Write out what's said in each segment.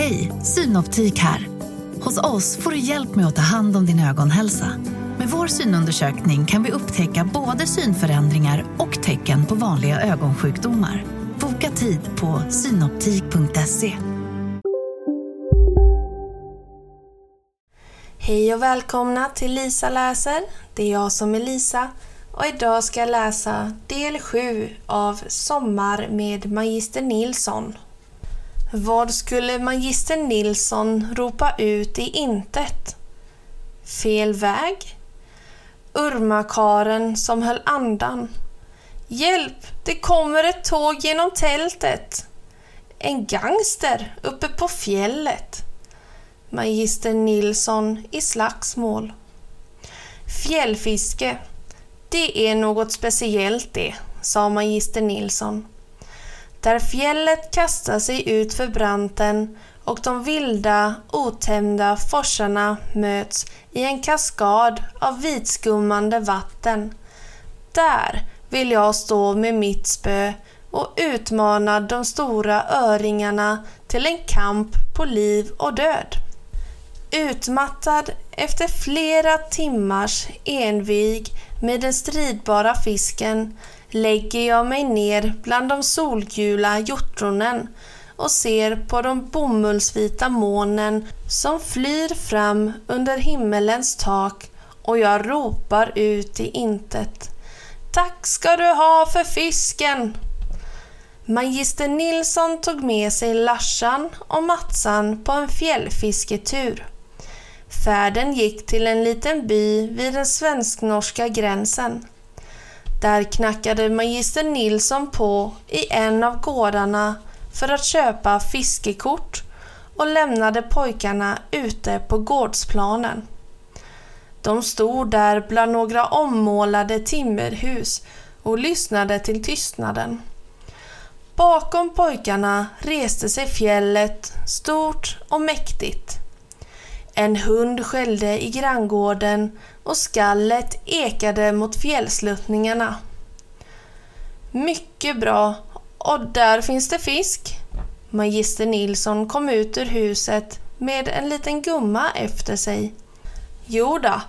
Hej, Synoptik här. Hos oss får du hjälp med att ta hand om din ögonhälsa. Med vår synundersökning kan vi upptäcka både synförändringar och tecken på vanliga ögonsjukdomar. Boka tid på synoptik.se. Hej och välkomna till Lisa läser. Det är jag som är Lisa och idag ska jag läsa del 7 av Sommar med Magister Nilsson. Vad skulle magister Nilsson ropa ut i intet? Fel väg? Urmakaren som höll andan. Hjälp, det kommer ett tåg genom tältet. En gangster uppe på fjället. Magister Nilsson i slagsmål. Fjällfiske. Det är något speciellt det, sa magister Nilsson där fjället kastar sig ut för branten och de vilda, otämjda forsarna möts i en kaskad av vitskummande vatten. Där vill jag stå med mitt spö och utmana de stora öringarna till en kamp på liv och död. Utmattad efter flera timmars envig med den stridbara fisken lägger jag mig ner bland de solgula hjortronen och ser på de bomullsvita molnen som flyr fram under himmelens tak och jag ropar ut i intet. Tack ska du ha för fisken! Magister Nilsson tog med sig Larsan och Matsan på en fjällfisketur. Färden gick till en liten by vid den svensk-norska gränsen. Där knackade magister Nilsson på i en av gårdarna för att köpa fiskekort och lämnade pojkarna ute på gårdsplanen. De stod där bland några ommålade timmerhus och lyssnade till tystnaden. Bakom pojkarna reste sig fjället stort och mäktigt. En hund skällde i granngården och skallet ekade mot fjällsluttningarna. Mycket bra. Och där finns det fisk. Magister Nilsson kom ut ur huset med en liten gumma efter sig. Jodå,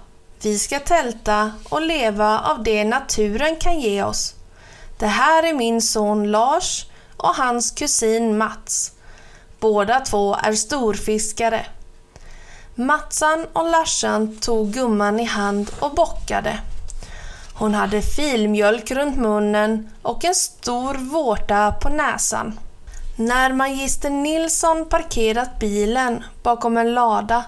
vi ska tälta och leva av det naturen kan ge oss. Det här är min son Lars och hans kusin Mats. Båda två är storfiskare. Matsan och Larsan tog gumman i hand och bockade. Hon hade filmjölk runt munnen och en stor vårta på näsan. När magister Nilsson parkerat bilen bakom en lada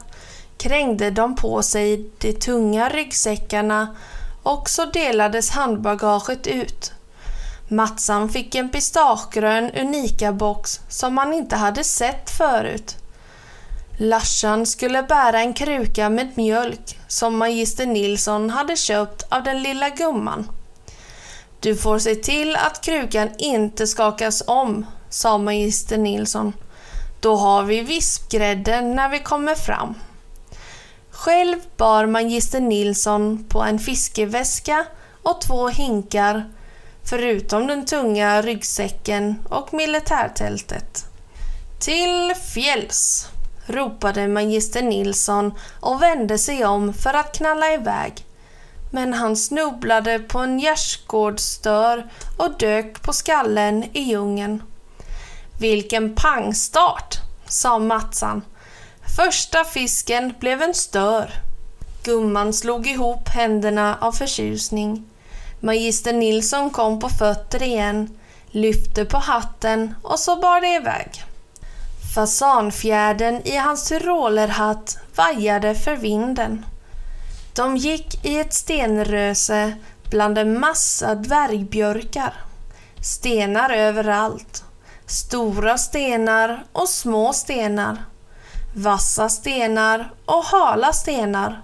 krängde de på sig de tunga ryggsäckarna och så delades handbagaget ut. Matsan fick en pistagegrön Unika-box som man inte hade sett förut. Larsan skulle bära en kruka med mjölk som magister Nilsson hade köpt av den lilla gumman. Du får se till att krukan inte skakas om, sa magister Nilsson. Då har vi vispgrädden när vi kommer fram. Själv bar magister Nilsson på en fiskeväska och två hinkar, förutom den tunga ryggsäcken och militärtältet. Till fjälls! Ropade magister Nilsson och vände sig om för att knalla iväg. Men han snubblade på en gärdsgårdsdörr och dök på skallen i djungeln. Vilken pangstart, sa Matsan. Första fisken blev en stör. Gumman slog ihop händerna av förtjusning. Magister Nilsson kom på fötter igen, lyfte på hatten och så bar det iväg. Fasanfjärden i hans tyrolerhatt vajade för vinden. De gick i ett stenröse bland en massa dvärgbjörkar. Stenar överallt. Stora stenar och små stenar. Vassa stenar och hala stenar.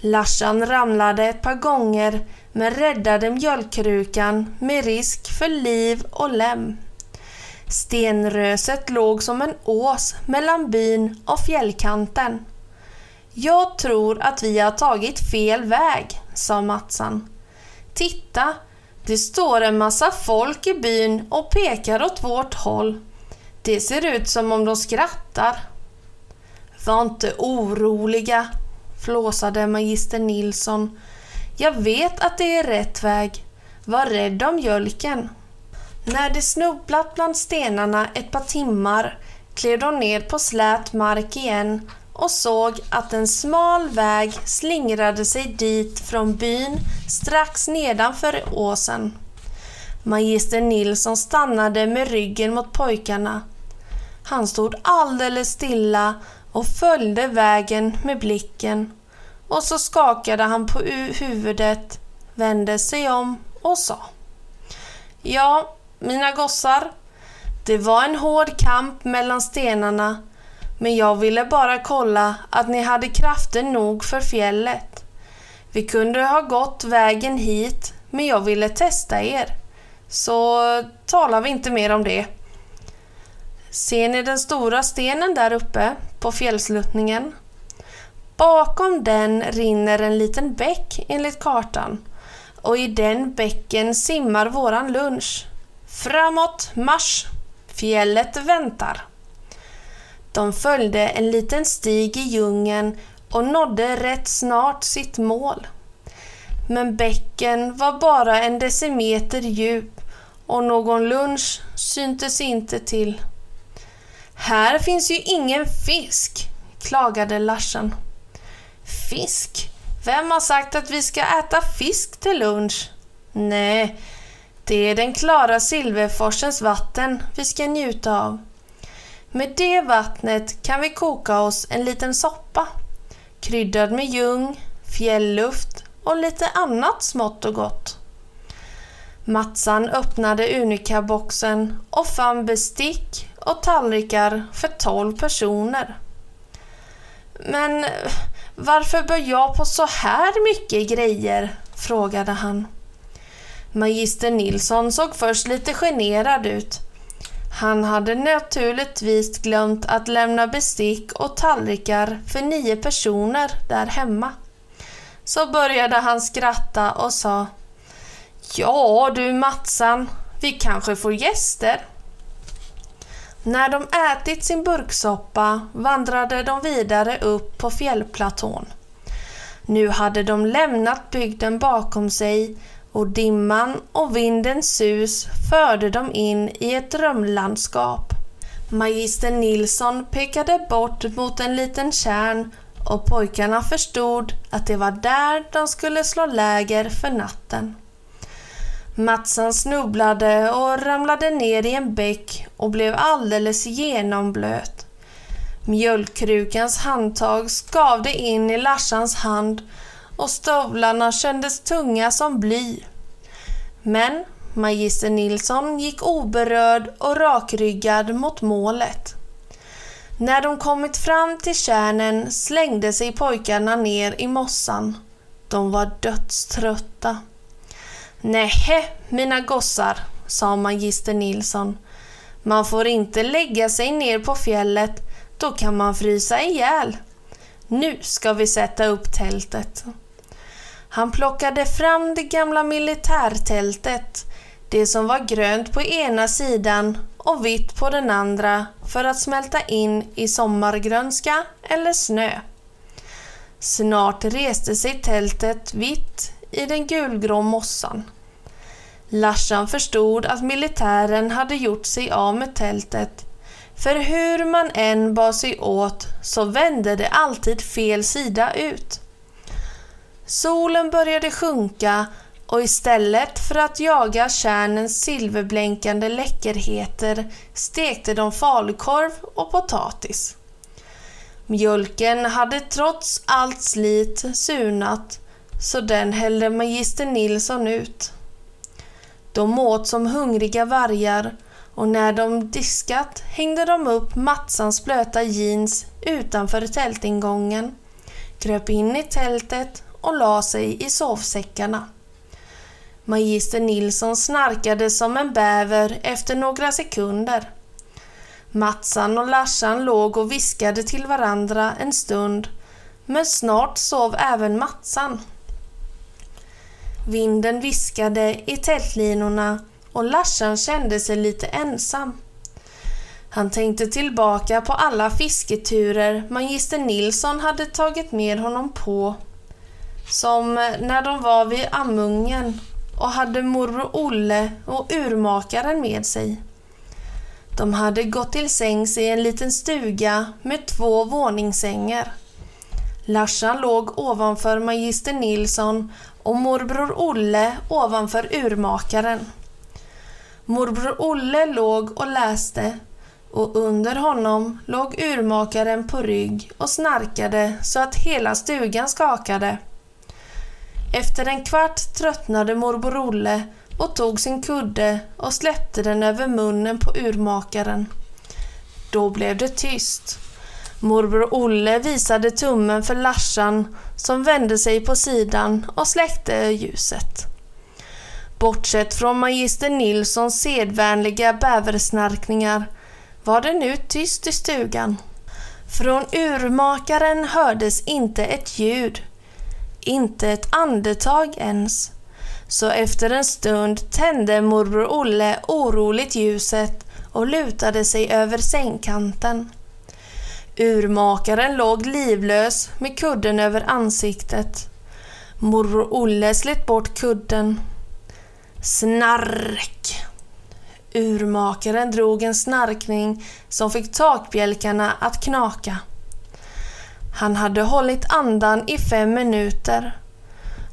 Larsan ramlade ett par gånger men räddade mjölkkrukan med risk för liv och lem. Stenröset låg som en ås mellan byn och fjällkanten. Jag tror att vi har tagit fel väg, sa Matsan. Titta, det står en massa folk i byn och pekar åt vårt håll. Det ser ut som om de skrattar. Var inte oroliga, flåsade magister Nilsson. Jag vet att det är rätt väg. Var rädd om mjölken. När de snubblat bland stenarna ett par timmar klev de ner på slät mark igen och såg att en smal väg slingrade sig dit från byn strax nedanför åsen. Magister Nilsson stannade med ryggen mot pojkarna. Han stod alldeles stilla och följde vägen med blicken och så skakade han på huvudet, vände sig om och sa Ja, mina gossar, det var en hård kamp mellan stenarna men jag ville bara kolla att ni hade krafter nog för fjället. Vi kunde ha gått vägen hit, men jag ville testa er. Så talar vi inte mer om det. Ser ni den stora stenen där uppe på fjällsluttningen? Bakom den rinner en liten bäck enligt kartan och i den bäcken simmar våran lunch. Framåt, marsch! Fjället väntar. De följde en liten stig i djungeln och nådde rätt snart sitt mål. Men bäcken var bara en decimeter djup och någon lunch syntes inte till. Här finns ju ingen fisk, klagade Larsen. Fisk? Vem har sagt att vi ska äta fisk till lunch? Nej, det är den klara Silverforsens vatten vi ska njuta av. Med det vattnet kan vi koka oss en liten soppa, kryddad med ljung, fjällluft och lite annat smått och gott. Matsan öppnade Unica-boxen och fann bestick och tallrikar för tolv personer. Men varför bör jag på så här mycket grejer? frågade han. Magister Nilsson såg först lite generad ut han hade naturligtvis glömt att lämna bestick och tallrikar för nio personer där hemma. Så började han skratta och sa Ja du Matsan, vi kanske får gäster. När de ätit sin burksoppa vandrade de vidare upp på fjällplatån. Nu hade de lämnat bygden bakom sig och dimman och vindens sus förde dem in i ett drömlandskap. Magister Nilsson pekade bort mot en liten kärn och pojkarna förstod att det var där de skulle slå läger för natten. Matsan snubblade och ramlade ner i en bäck och blev alldeles genomblöt. Mjölkkrukans handtag skavde in i Larsans hand och stövlarna kändes tunga som bly. Men magister Nilsson gick oberörd och rakryggad mot målet. När de kommit fram till kärnen slängde sig pojkarna ner i mossan. De var dödströtta. Nähä, mina gossar, sa magister Nilsson. Man får inte lägga sig ner på fjället, då kan man frysa ihjäl. Nu ska vi sätta upp tältet. Han plockade fram det gamla militärtältet, det som var grönt på ena sidan och vitt på den andra för att smälta in i sommargrönska eller snö. Snart reste sig tältet vitt i den gulgrå mossan. Larsan förstod att militären hade gjort sig av med tältet för hur man än bar sig åt så vände det alltid fel sida ut. Solen började sjunka och istället för att jaga kärnens silverblänkande läckerheter stekte de falukorv och potatis. Mjölken hade trots allt slit surnat så den hällde magister Nilsson ut. De åt som hungriga vargar och när de diskat hängde de upp Matsans blöta jeans utanför tältingången, kröp in i tältet och la sig i sovsäckarna. Magister Nilsson snarkade som en bäver efter några sekunder. Matsan och Larsan låg och viskade till varandra en stund, men snart sov även Matsan. Vinden viskade i tältlinorna och Larsan kände sig lite ensam. Han tänkte tillbaka på alla fisketurer magister Nilsson hade tagit med honom på. Som när de var vid Amungen och hade morbror Olle och urmakaren med sig. De hade gått till sängs i en liten stuga med två våningssängar. Larsan låg ovanför magister Nilsson och morbror Olle ovanför urmakaren. Morbror Olle låg och läste och under honom låg urmakaren på rygg och snarkade så att hela stugan skakade. Efter en kvart tröttnade morbror Olle och tog sin kudde och släppte den över munnen på urmakaren. Då blev det tyst. Morbror Olle visade tummen för Larsan som vände sig på sidan och släckte ljuset. Bortsett från magister Nilssons sedvänliga bäversnarkningar var det nu tyst i stugan. Från urmakaren hördes inte ett ljud, inte ett andetag ens. Så efter en stund tände morbror Olle oroligt ljuset och lutade sig över sängkanten. Urmakaren låg livlös med kudden över ansiktet. Morbror Olle slet bort kudden. Snark! Urmakaren drog en snarkning som fick takbjälkarna att knaka. Han hade hållit andan i fem minuter.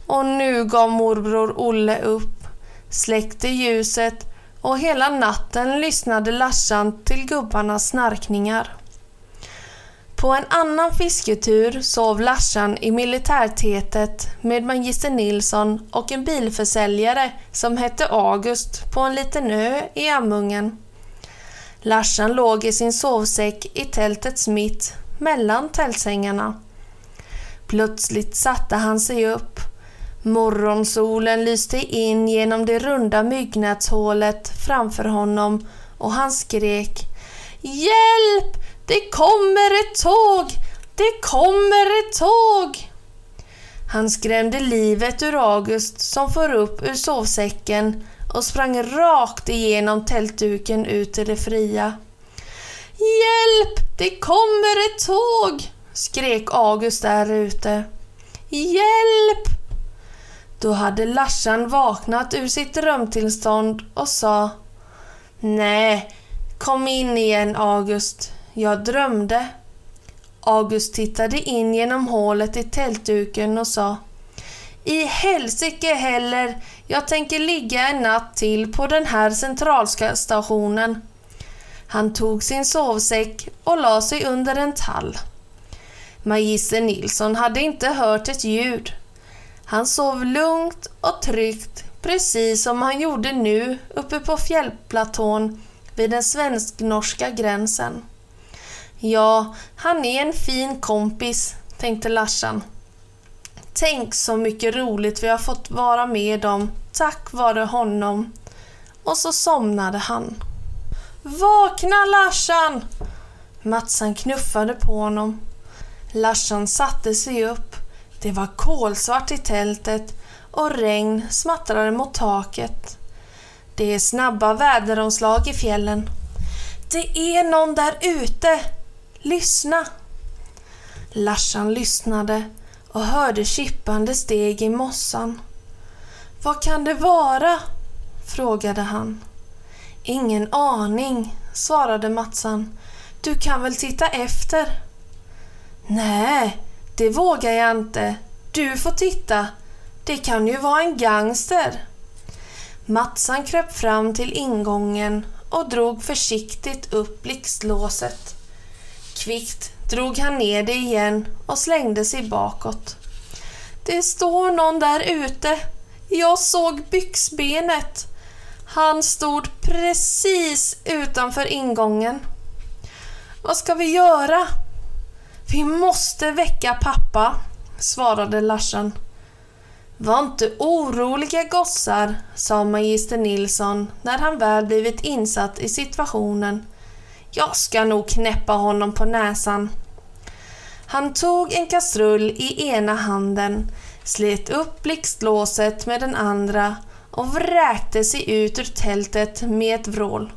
Och nu gav morbror Olle upp, släckte ljuset och hela natten lyssnade Larsan till gubbarnas snarkningar. På en annan fisketur sov Larsan i militärtetet med magister Nilsson och en bilförsäljare som hette August på en liten ö i Amungen. Larsan låg i sin sovsäck i tältets mitt mellan tältsängarna. Plötsligt satte han sig upp. Morgonsolen lyste in genom det runda myggnätshålet framför honom och han skrek Hjälp! Det kommer ett tåg! Det kommer ett tåg! Han skrämde livet ur August som for upp ur sovsäcken och sprang rakt igenom tältduken ut i det fria. Hjälp! Det kommer ett tåg! skrek August där ute. Hjälp! Då hade Larsan vaknat ur sitt drömtillstånd och sa Nej, kom in igen August. Jag drömde. August tittade in genom hålet i tältduken och sa I helsike heller, jag tänker ligga en natt till på den här centralstationen. Han tog sin sovsäck och la sig under en tall. Magister Nilsson hade inte hört ett ljud. Han sov lugnt och tryggt, precis som han gjorde nu uppe på fjällplatån vid den svensk-norska gränsen. Ja, han är en fin kompis, tänkte Larsan. Tänk så mycket roligt vi har fått vara med om tack vare honom. Och så somnade han. Vakna Larsan! Matsan knuffade på honom. Larsan satte sig upp. Det var kolsvart i tältet och regn smattrade mot taket. Det är snabba väderomslag i fjällen. Det är någon där ute! Lyssna! Larsan lyssnade och hörde kippande steg i mossan. Vad kan det vara? frågade han. Ingen aning, svarade Matsan. Du kan väl titta efter? Nej, det vågar jag inte. Du får titta. Det kan ju vara en gangster. Matsan kröp fram till ingången och drog försiktigt upp blixtlåset. Kvickt drog han ner det igen och slängde sig bakåt. Det står någon där ute. Jag såg byxbenet. Han stod precis utanför ingången. Vad ska vi göra? Vi måste väcka pappa, svarade Larsen. Var inte oroliga gossar, sa magister Nilsson när han väl blivit insatt i situationen. Jag ska nog knäppa honom på näsan. Han tog en kastrull i ena handen, slet upp blixtlåset med den andra och vräkte sig ut ur tältet med ett vrål.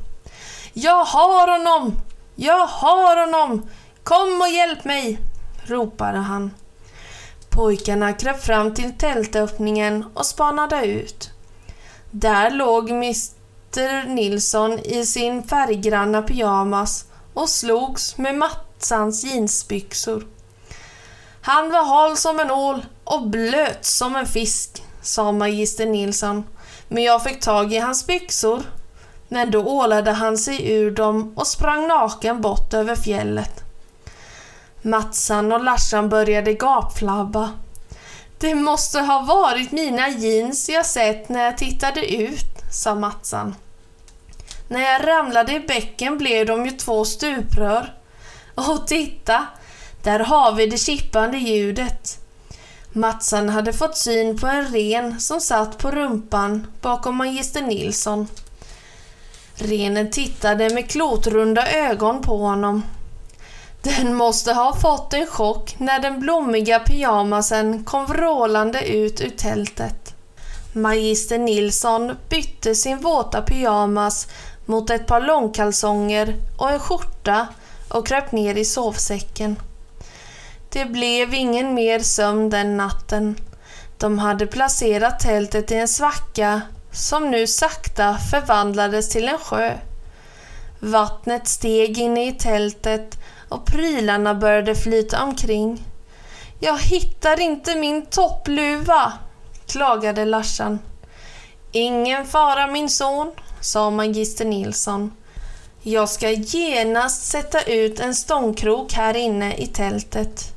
Jag har honom! Jag har honom! Kom och hjälp mig! ropade han. Pojkarna kröp fram till tältöppningen och spanade ut. Där låg Mr Nilsson i sin färggranna pyjamas och slogs med Matsans jeansbyxor. Han var hal som en ål och blöt som en fisk, sa magister Nilsson, men jag fick tag i hans byxor. Men då ålade han sig ur dem och sprang naken bort över fjället. Matsan och Larsan började gapflabba. Det måste ha varit mina jeans jag sett när jag tittade ut, sa Matsan. När jag ramlade i bäcken blev de ju två stuprör. Och titta, där har vi det kippande ljudet. Matsan hade fått syn på en ren som satt på rumpan bakom magister Nilsson. Renen tittade med klotrunda ögon på honom. Den måste ha fått en chock när den blommiga pyjamasen kom vrålande ut ur tältet. Magister Nilsson bytte sin våta pyjamas mot ett par långkalsonger och en skjorta och kröp ner i sovsäcken. Det blev ingen mer sömn den natten. De hade placerat tältet i en svacka som nu sakta förvandlades till en sjö. Vattnet steg inne i tältet och prylarna började flyta omkring. Jag hittar inte min toppluva, klagade Larsan. Ingen fara min son, sa magister Nilsson. Jag ska genast sätta ut en stångkrok här inne i tältet.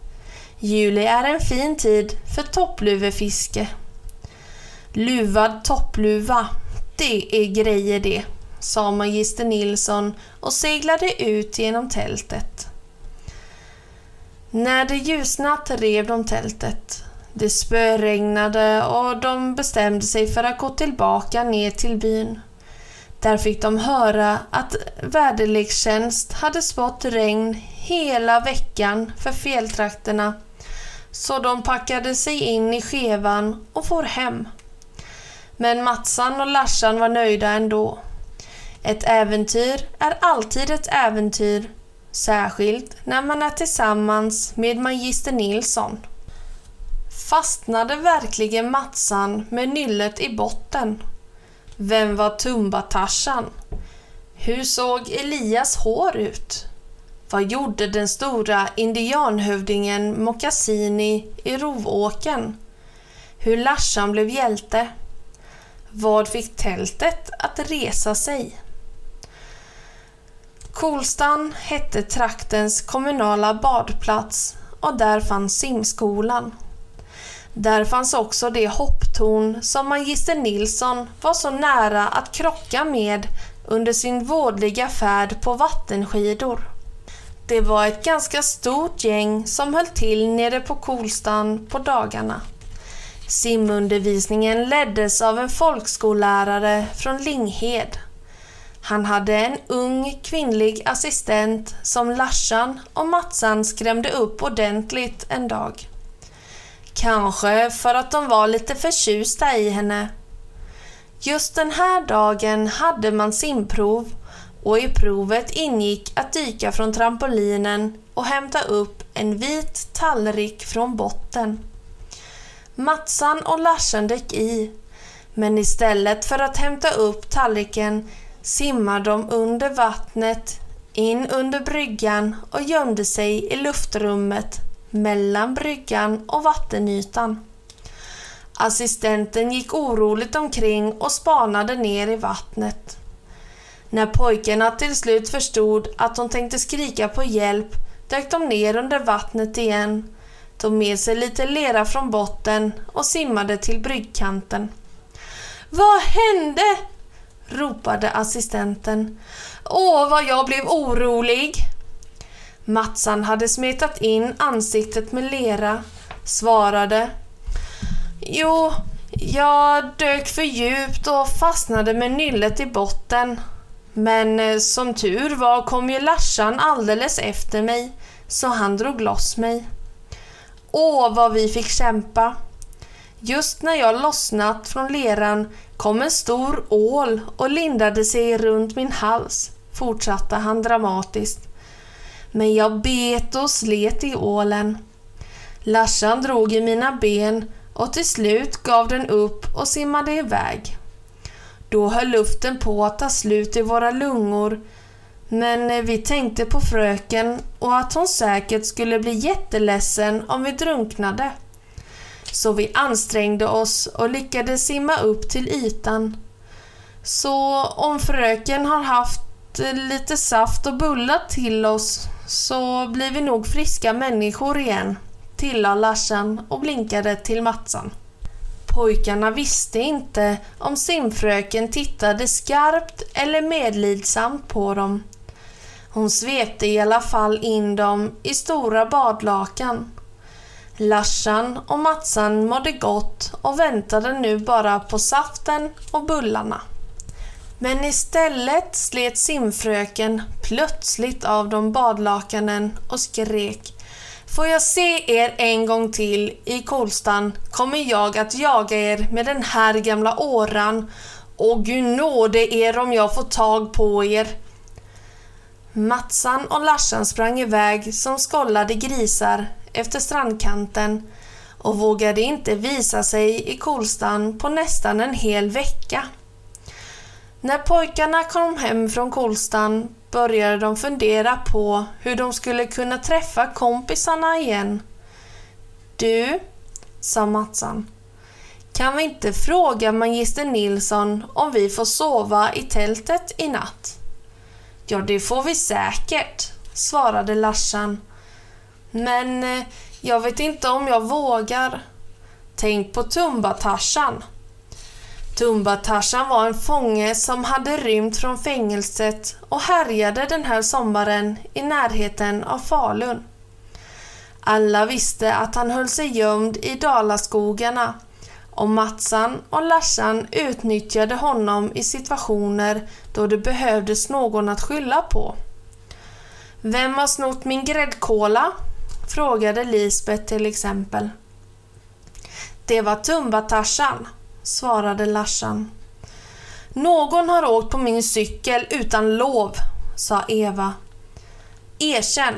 Juli är en fin tid för toppluvefiske. Luvad toppluva, det är grejer det, sa magister Nilsson och seglade ut genom tältet. När det ljusnat rev de tältet. Det spöregnade och de bestämde sig för att gå tillbaka ner till byn. Där fick de höra att väderlekstjänst hade spått regn hela veckan för fjälltrakterna så de packade sig in i skevan och for hem. Men Matsan och Larsan var nöjda ändå. Ett äventyr är alltid ett äventyr, särskilt när man är tillsammans med magister Nilsson. Fastnade verkligen Matsan med nyllet i botten? Vem var Tumba-Tarzan? Hur såg Elias hår ut? Vad gjorde den stora indianhövdingen Mokassini i Rovåken? Hur Larsan blev hjälte? Vad fick tältet att resa sig? Kolstan hette traktens kommunala badplats och där fanns simskolan. Där fanns också det hopptorn som magister Nilsson var så nära att krocka med under sin vådliga färd på vattenskidor. Det var ett ganska stort gäng som höll till nere på Kolstan på dagarna. Simundervisningen leddes av en folkskollärare från Linghed. Han hade en ung kvinnlig assistent som Larsan och Matsan skrämde upp ordentligt en dag. Kanske för att de var lite förtjusta i henne. Just den här dagen hade man simprov och i provet ingick att dyka från trampolinen och hämta upp en vit tallrik från botten. Matsan och Larsen dök i, men istället för att hämta upp tallriken simmade de under vattnet, in under bryggan och gömde sig i luftrummet mellan bryggan och vattenytan. Assistenten gick oroligt omkring och spanade ner i vattnet. När pojkarna till slut förstod att de tänkte skrika på hjälp dök de ner under vattnet igen, tog med sig lite lera från botten och simmade till bryggkanten. Vad hände? ropade assistenten. Åh, vad jag blev orolig! Matsan hade smetat in ansiktet med lera, svarade Jo, jag dök för djupt och fastnade med nyllet i botten. Men eh, som tur var kom ju Larsan alldeles efter mig, så han drog loss mig. Åh, vad vi fick kämpa! Just när jag lossnat från leran kom en stor ål och lindade sig runt min hals, fortsatte han dramatiskt. Men jag bet och slet i ålen. Larsan drog i mina ben och till slut gav den upp och simmade iväg. Då höll luften på att ta slut i våra lungor men eh, vi tänkte på fröken och att hon säkert skulle bli jätteledsen om vi drunknade. Så vi ansträngde oss och lyckades simma upp till ytan. Så om fröken har haft eh, lite saft och bullar till oss så blir vi nog friska människor igen, tillade Larsan och blinkade till Matsan. Pojkarna visste inte om simfröken tittade skarpt eller medlidsamt på dem. Hon svepte i alla fall in dem i stora badlakan. Larsan och Matsan mådde gott och väntade nu bara på saften och bullarna. Men istället slet simfröken plötsligt av de badlakanen och skrek Får jag se er en gång till i Kolstan kommer jag att jaga er med den här gamla åran och gud nåde er om jag får tag på er. Matsan och Larsan sprang iväg som skollade grisar efter strandkanten och vågade inte visa sig i Kolstan på nästan en hel vecka. När pojkarna kom hem från Kolstan började de fundera på hur de skulle kunna träffa kompisarna igen. Du, sa Matsan, kan vi inte fråga magister Nilsson om vi får sova i tältet i natt? Ja, det får vi säkert, svarade Larsan. Men eh, jag vet inte om jag vågar. Tänk på tumba Tumba-Tarzan. Var en fånge som hade rymt från fängelset och härjade den här sommaren i närheten av Falun. Alla visste att han höll sig gömd i Dalaskogarna och Matsan och Larsan utnyttjade honom i situationer då det behövdes någon att skylla på. Vem har snott min gräddkola? frågade Lisbeth till exempel. Det var Tumba-Tarzan, svarade Larsan. Någon har åkt på min cykel utan lov, sa Eva. Erkänn!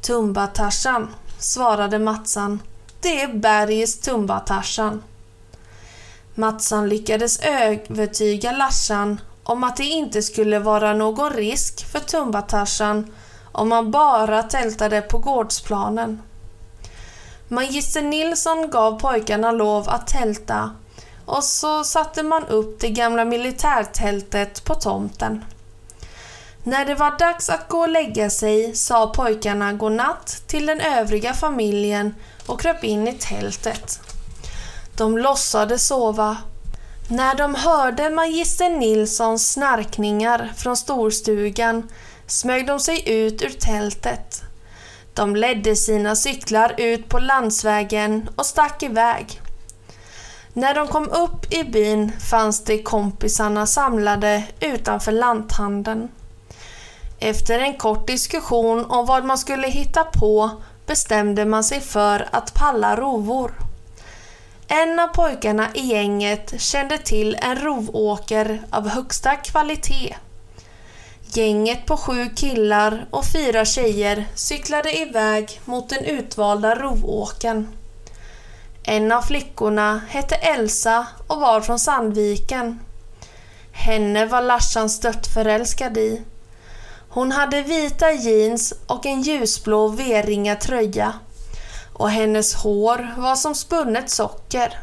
Tumba-Tarzan, svarade Matsan. Det är bergets Tumba-Tarzan. Matsan lyckades övertyga Larsan om att det inte skulle vara någon risk för Tumba-Tarzan om man bara tältade på gårdsplanen. Magister Nilsson gav pojkarna lov att tälta och så satte man upp det gamla militärtältet på tomten. När det var dags att gå och lägga sig sa pojkarna godnatt till den övriga familjen och kröp in i tältet. De låtsades sova. När de hörde magister Nilssons snarkningar från storstugan smög de sig ut ur tältet. De ledde sina cyklar ut på landsvägen och stack iväg. När de kom upp i byn fanns det kompisarna samlade utanför lanthandeln. Efter en kort diskussion om vad man skulle hitta på bestämde man sig för att palla rovor. En av pojkarna i gänget kände till en rovåker av högsta kvalitet. Gänget på sju killar och fyra tjejer cyklade iväg mot den utvalda rovåken. En av flickorna hette Elsa och var från Sandviken. Henne var Larsan stört förälskad i. Hon hade vita jeans och en ljusblå V-ringad tröja och hennes hår var som spunnet socker.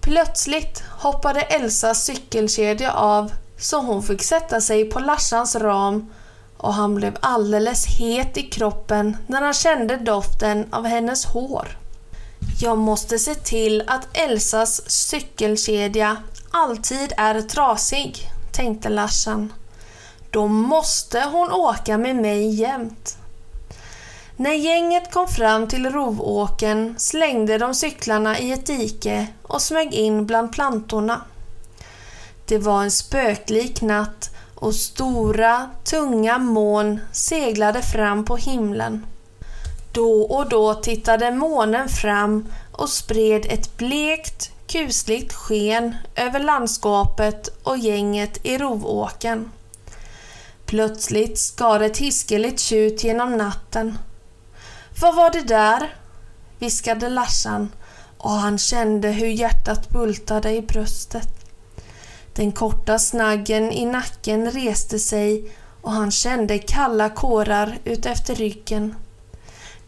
Plötsligt hoppade Elsas cykelkedja av så hon fick sätta sig på Larsans ram och han blev alldeles het i kroppen när han kände doften av hennes hår. Jag måste se till att Elsas cykelkedja alltid är trasig, tänkte Larsan. Då måste hon åka med mig jämt. När gänget kom fram till rovåken slängde de cyklarna i ett dike och smög in bland plantorna. Det var en spöklik natt och stora, tunga moln seglade fram på himlen. Då och då tittade månen fram och spred ett blekt, kusligt sken över landskapet och gänget i rovåken. Plötsligt skar ett hiskeligt tjut genom natten. Vad var det där? viskade Larsan och han kände hur hjärtat bultade i bröstet. Den korta snaggen i nacken reste sig och han kände kalla kårar utefter ryggen.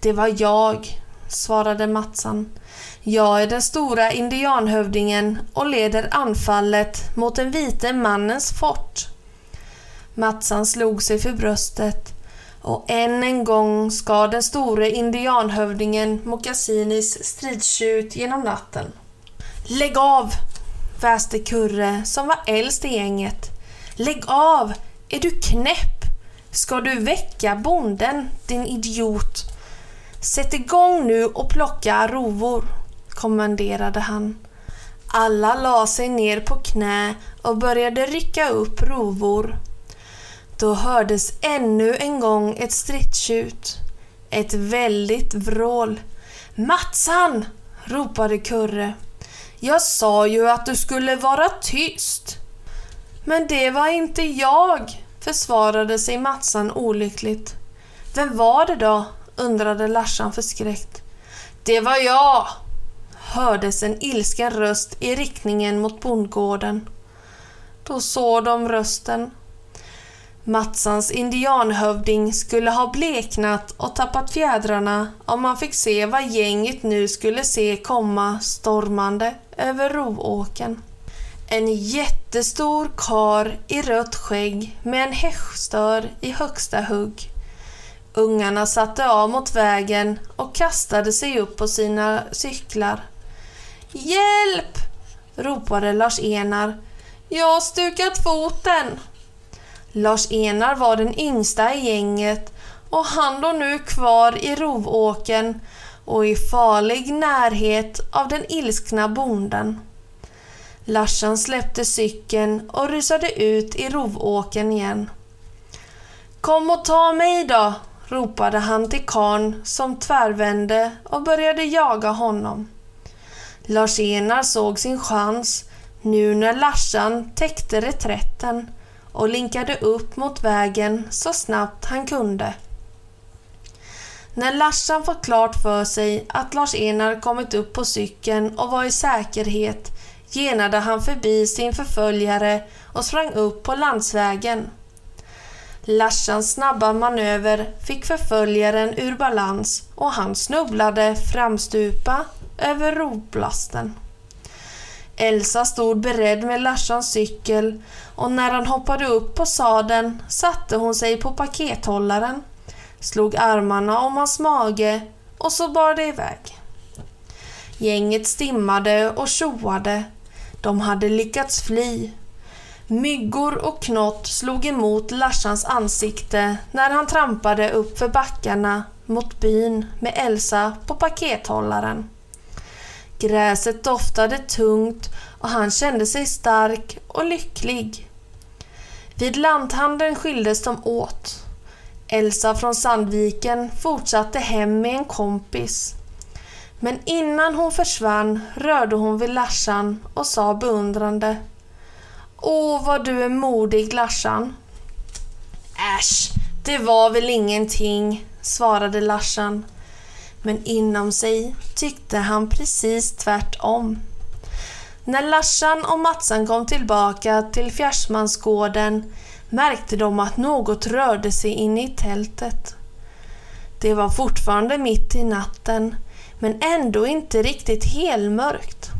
Det var jag, svarade Matsan. Jag är den stora indianhövdingen och leder anfallet mot den vite mannens fort. Matsan slog sig för bröstet och än en gång skar den store indianhövdingen Mokasinis stridstjut genom natten. Lägg av! Väste Kurre som var äldst i gänget. Lägg av! Är du knäpp? Ska du väcka bonden, din idiot? Sätt igång nu och plocka rovor, kommenderade han. Alla la sig ner på knä och började rycka upp rovor. Då hördes ännu en gång ett stridstjut. Ett väldigt vrål. Matsan! ropade Kurre. Jag sa ju att du skulle vara tyst. Men det var inte jag, försvarade sig Matsan olyckligt. Vem var det då? undrade Larsan förskräckt. Det var jag, hördes en ilsken röst i riktningen mot bondgården. Då såg de rösten. Matsans indianhövding skulle ha bleknat och tappat fjädrarna om man fick se vad gänget nu skulle se komma stormande över Rovåken. En jättestor kar i rött skägg med en häststör i högsta hugg. Ungarna satte av mot vägen och kastade sig upp på sina cyklar. Hjälp! ropade Lars-Enar. Jag har stukat foten. Lars-Enar var den yngsta i gänget och han låg nu kvar i Rovåken och i farlig närhet av den ilskna bonden. Larsan släppte cykeln och rusade ut i Rovåken igen. Kom och ta mig då, ropade han till karn som tvärvände och började jaga honom. Lars-Enar såg sin chans nu när Larsan täckte reträtten och linkade upp mot vägen så snabbt han kunde. När Larsan fått klart för sig att Lars-Enar kommit upp på cykeln och var i säkerhet genade han förbi sin förföljare och sprang upp på landsvägen. Larsans snabba manöver fick förföljaren ur balans och han snubblade framstupa över rovblasten. Elsa stod beredd med Larsans cykel och när han hoppade upp på sadeln satte hon sig på pakethållaren, slog armarna om hans mage och så bar det iväg. Gänget stimmade och tjoade. De hade lyckats fly. Myggor och knott slog emot Larsans ansikte när han trampade upp för backarna mot byn med Elsa på pakethållaren. Gräset doftade tungt och han kände sig stark och lycklig. Vid lanthandeln skildes de åt. Elsa från Sandviken fortsatte hem med en kompis. Men innan hon försvann rörde hon vid Larsan och sa beundrande Åh, vad du är modig, Larsan. Äsch, det var väl ingenting, svarade Larsan. Men inom sig tyckte han precis tvärtom. När Larsan och Matsan kom tillbaka till Fjärsmansgården märkte de att något rörde sig inne i tältet. Det var fortfarande mitt i natten, men ändå inte riktigt helmörkt.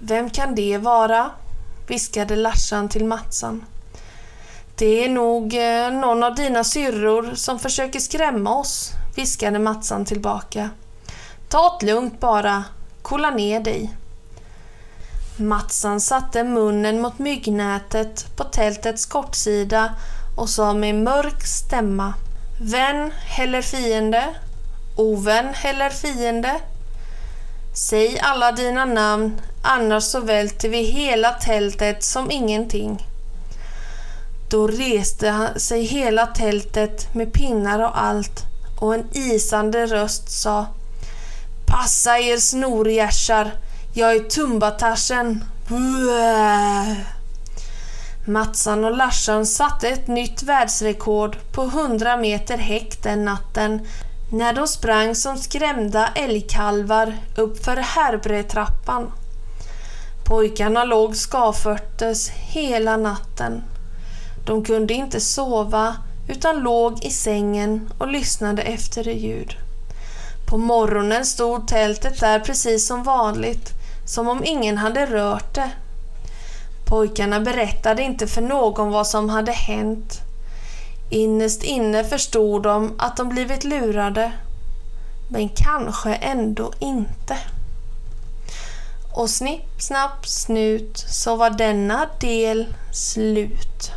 Vem kan det vara? viskade Larsan till Matsan. Det är nog eh, någon av dina syrror som försöker skrämma oss, viskade Matsan tillbaka. Ta det lugnt bara, kolla ner dig. Matsan satte munnen mot myggnätet på tältets kortsida och sa med mörk stämma. Vän eller fiende? Ovän eller fiende? Säg alla dina namn, annars så välter vi hela tältet som ingenting. Då reste sig hela tältet med pinnar och allt och en isande röst sa Passa er snorgärsar, jag är Tumbatarsen. Matsan och Larsan satte ett nytt världsrekord på 100 meter häck den natten när de sprang som skrämda älgkalvar uppför Härbretrappan. Pojkarna låg skavfötters hela natten. De kunde inte sova utan låg i sängen och lyssnade efter ljud. På morgonen stod tältet där precis som vanligt, som om ingen hade rört det. Pojkarna berättade inte för någon vad som hade hänt. Innerst inne förstod de att de blivit lurade. Men kanske ändå inte. Och snipp, snapp, snut så var denna del slut.